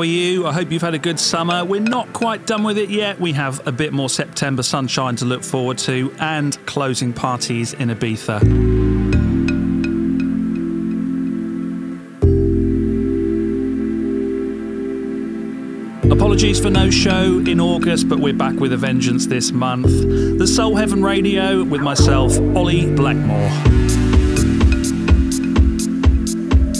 How are you? I hope you've had a good summer. We're not quite done with it yet. We have a bit more September sunshine to look forward to and closing parties in Ibiza. Apologies for no show in August, but we're back with a vengeance this month. The Soul Heaven Radio with myself, Ollie Blackmore.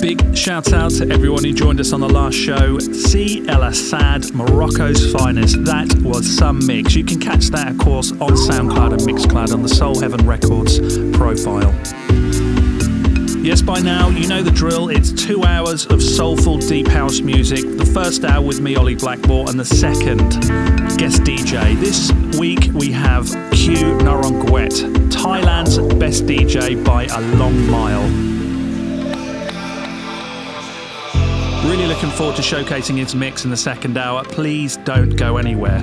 Big shout out to everyone who joined us on the last show. Cee ElAssaad, Morocco's finest. That was some mix. You can catch that, of course, on SoundCloud and Mixcloud on the Soul Heaven Records profile. Yes, by now, you know the drill. It's two hours of soulful deep house music. The first hour with me, Ollie Blackmore, and the second guest DJ. This week we have Q Narongwate, Thailand's best DJ by a long mile. Really looking forward to showcasing his mix in the second hour. Please don't go anywhere.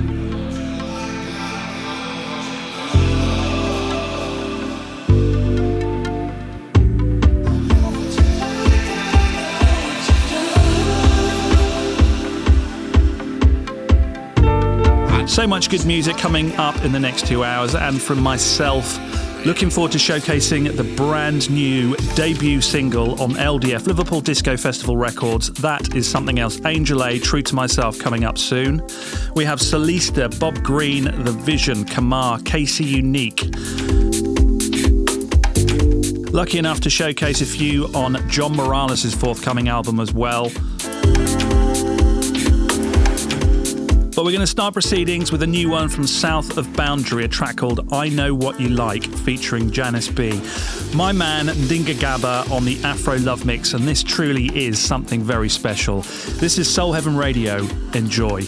So much good music coming up in the next two hours, and from myself, Looking forward to showcasing the brand new debut single on LDF Liverpool Disco Festival Records. That is something else. Angel A, True to Myself, coming up soon. We have Solista, Bob Green, The Vision, Kamar, Casey Unique. Lucky enough to showcase a few on John Morales' forthcoming album as well. But we're going to start proceedings with a new one from South of Boundary, a track called I Know What You Like, featuring Janice B. My man Ndinga Gaba on the Afro Love Mix, and this truly is something very special. This is Soul Heaven Radio. Enjoy.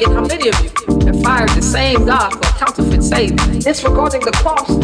yet how many of you have fired the same God for a counterfeit Savior, disregarding the cross.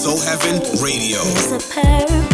Soul Heaven Radio.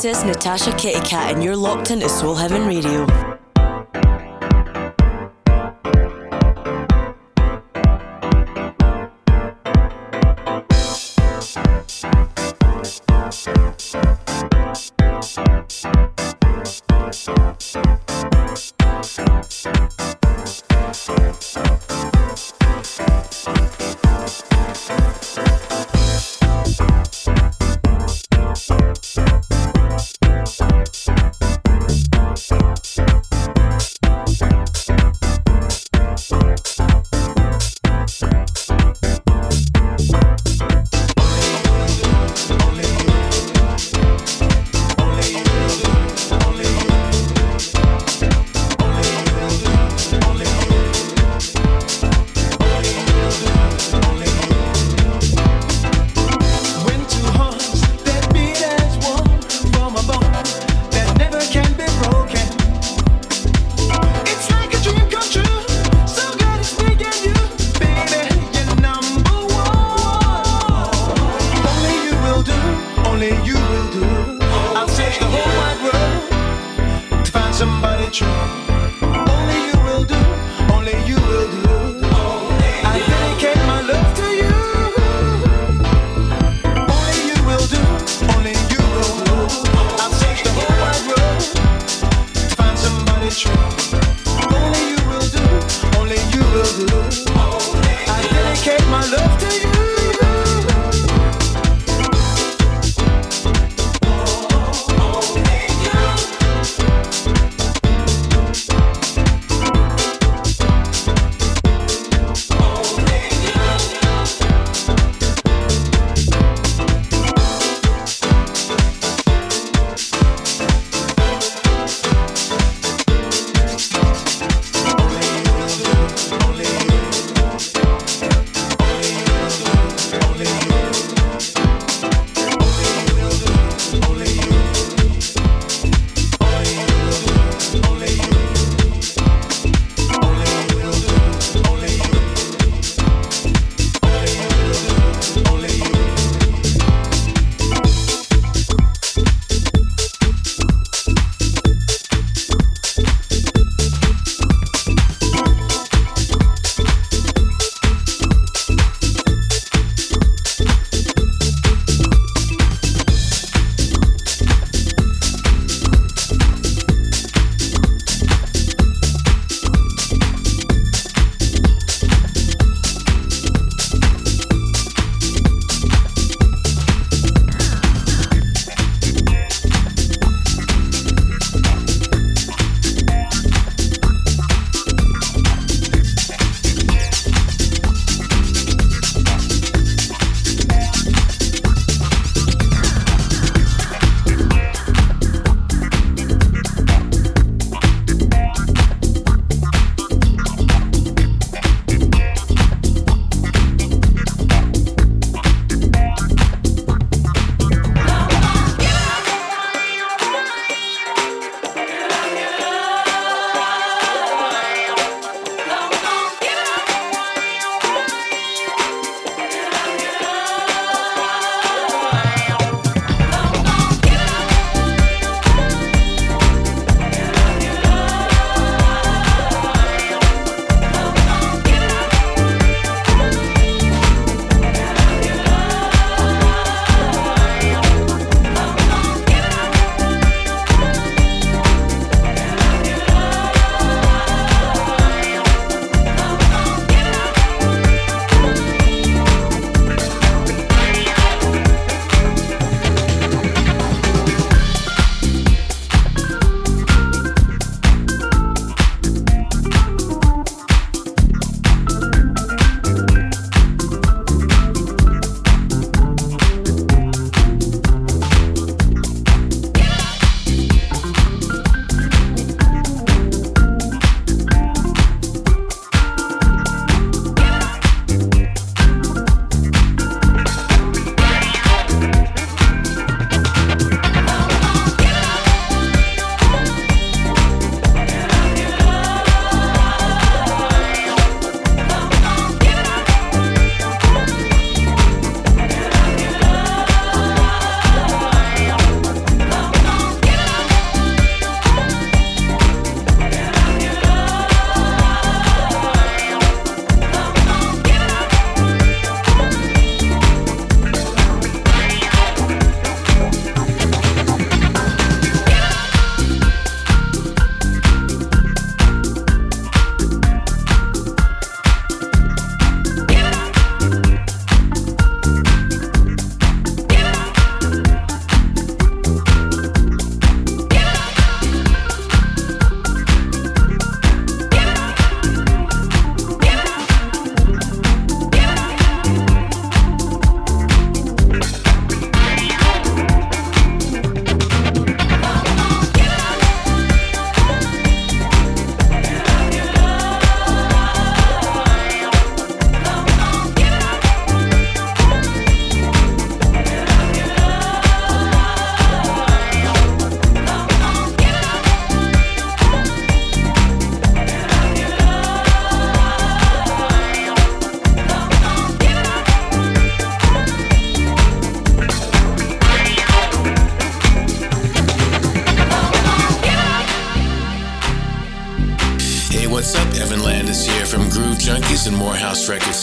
This is Natasha Kitty Cat, and you're locked into Soul Heaven Radio.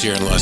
Here in Los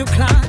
Give me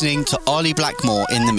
listening to Ollie Blackmore in the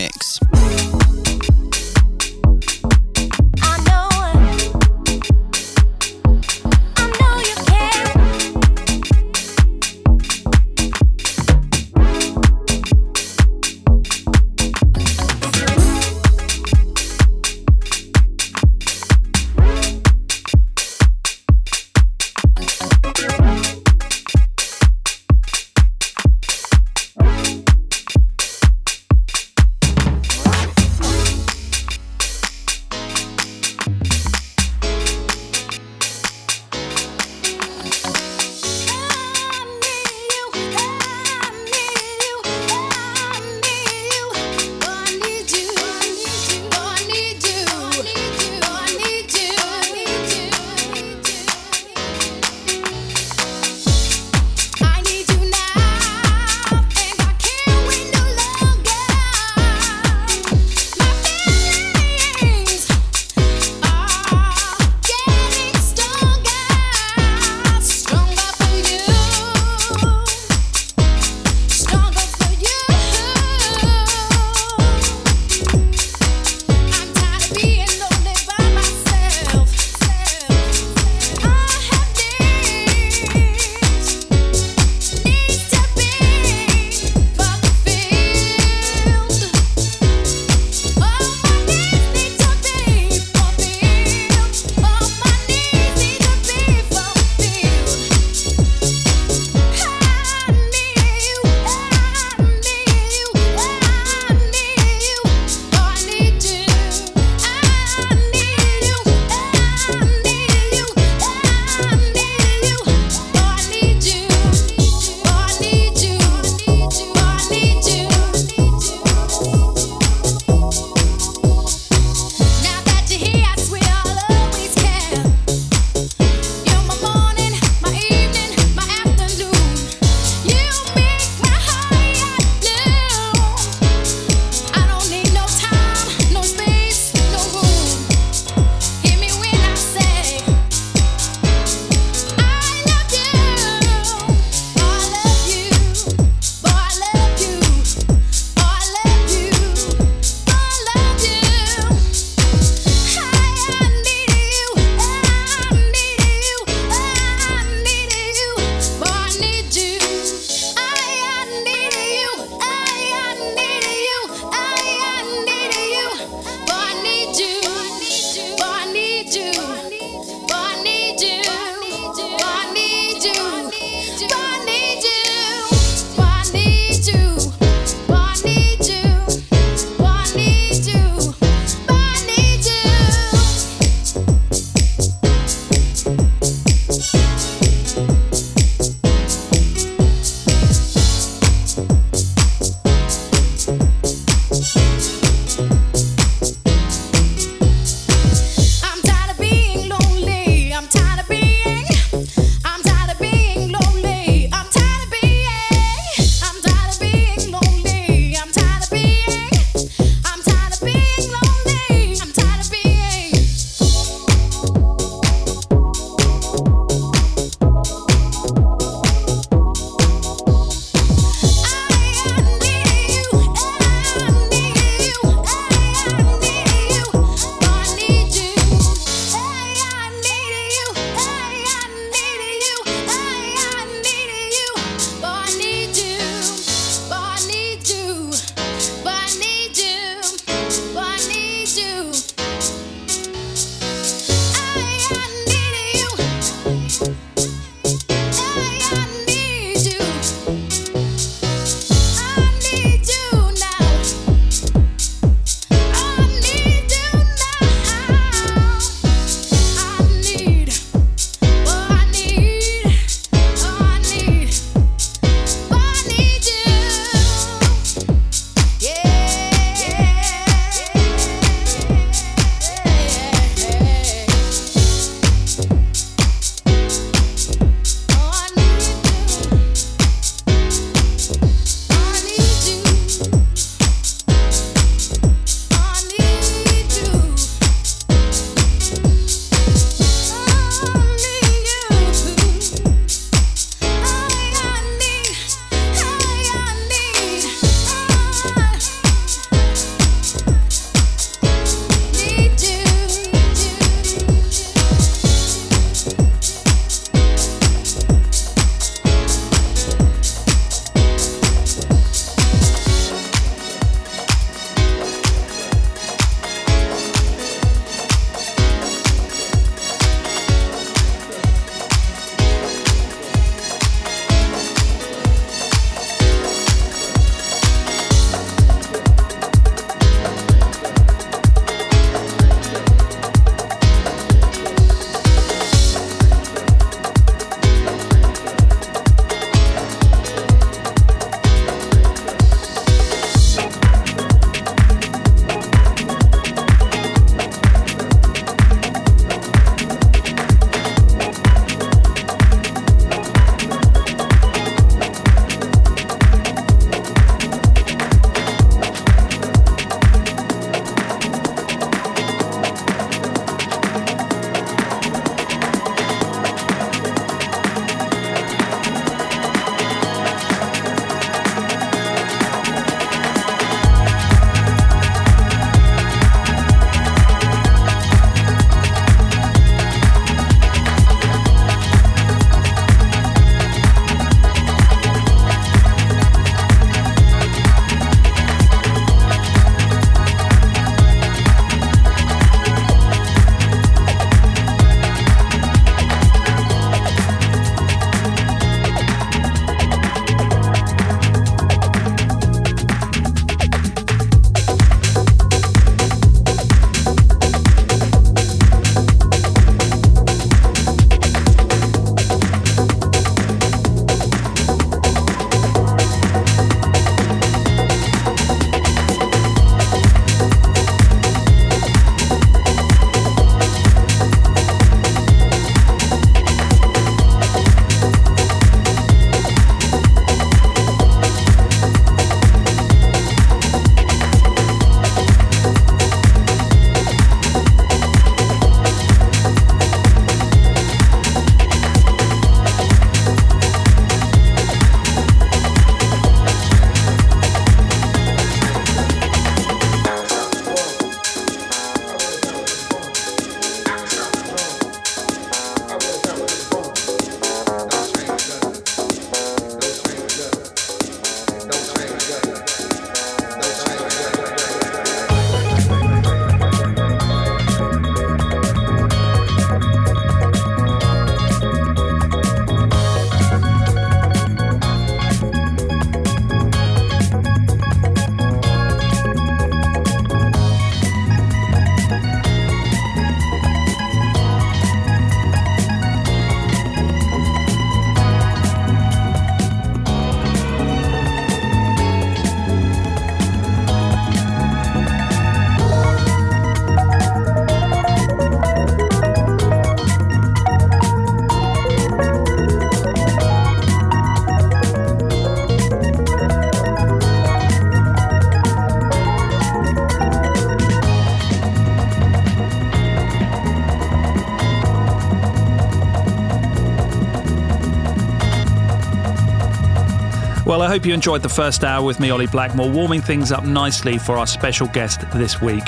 hope you enjoyed the first hour with me, Ollie Blackmore, warming things up nicely for our special guest this week.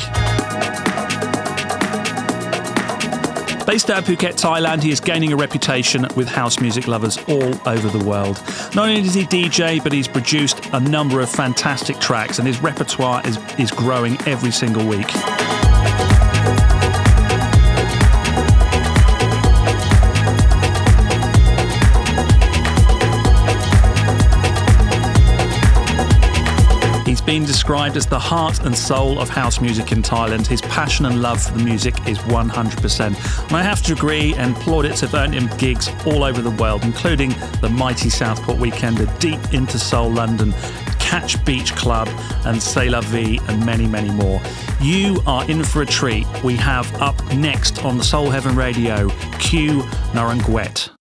Based out of Phuket, Thailand, he is gaining a reputation with house music lovers all over the world. Not only does he DJ, but he's produced a number of fantastic tracks, and his repertoire is, is growing every single week. Been described as the heart and soul of house music in Thailand. His passion and love for the music is 100%. And I have to agree, and plaudits have earned him gigs all over the world, including the mighty Southport Weekend, Weekender, deep into Soul London, Catch Beach Club, and C'est La Vie, and many, many more. You are in for a treat. We have up next on the Soul Heaven Radio, Q Narongwate.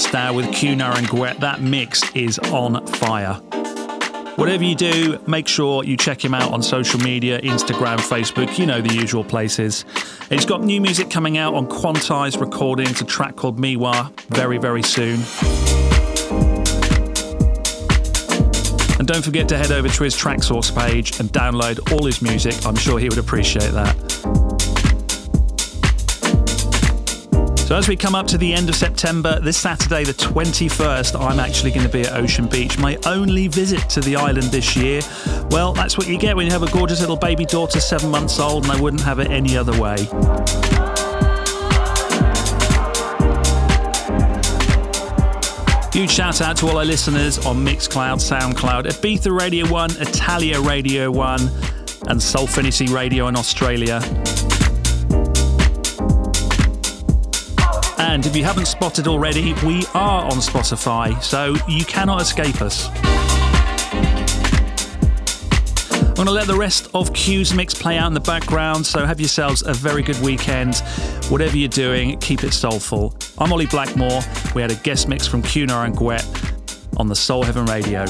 Last hour with Q Narongwate? That mix is on fire. Whatever you do, make sure you check him out on social media Instagram, Facebook, you know the usual places. He's got new music coming out on Quantize Recordings, a track called Miwa, very, very soon. And don't forget to head over to his Traxsource page and download all his music. I'm sure he would appreciate that. So, as we come up to the end of September, this Saturday, the 21st, I'm actually going to be at Ocean Beach. My only visit to the island this year. Well, that's what you get when you have a gorgeous little baby daughter, seven months old, and I wouldn't have it any other way. Huge shout out to all our listeners on Mixcloud, Soundcloud, Ibiza Radio 1, Italia Radio 1, and Soulfinity Radio in Australia. And if you haven't spotted already, we are on Spotify, so you cannot escape us. I'm going to let the rest of Q's mix play out in the background, so have yourselves a very good weekend. Whatever you're doing, keep it soulful. I'm Ollie Blackmore. We had a guest mix from Q Narongwate on the Soul Heaven Radio.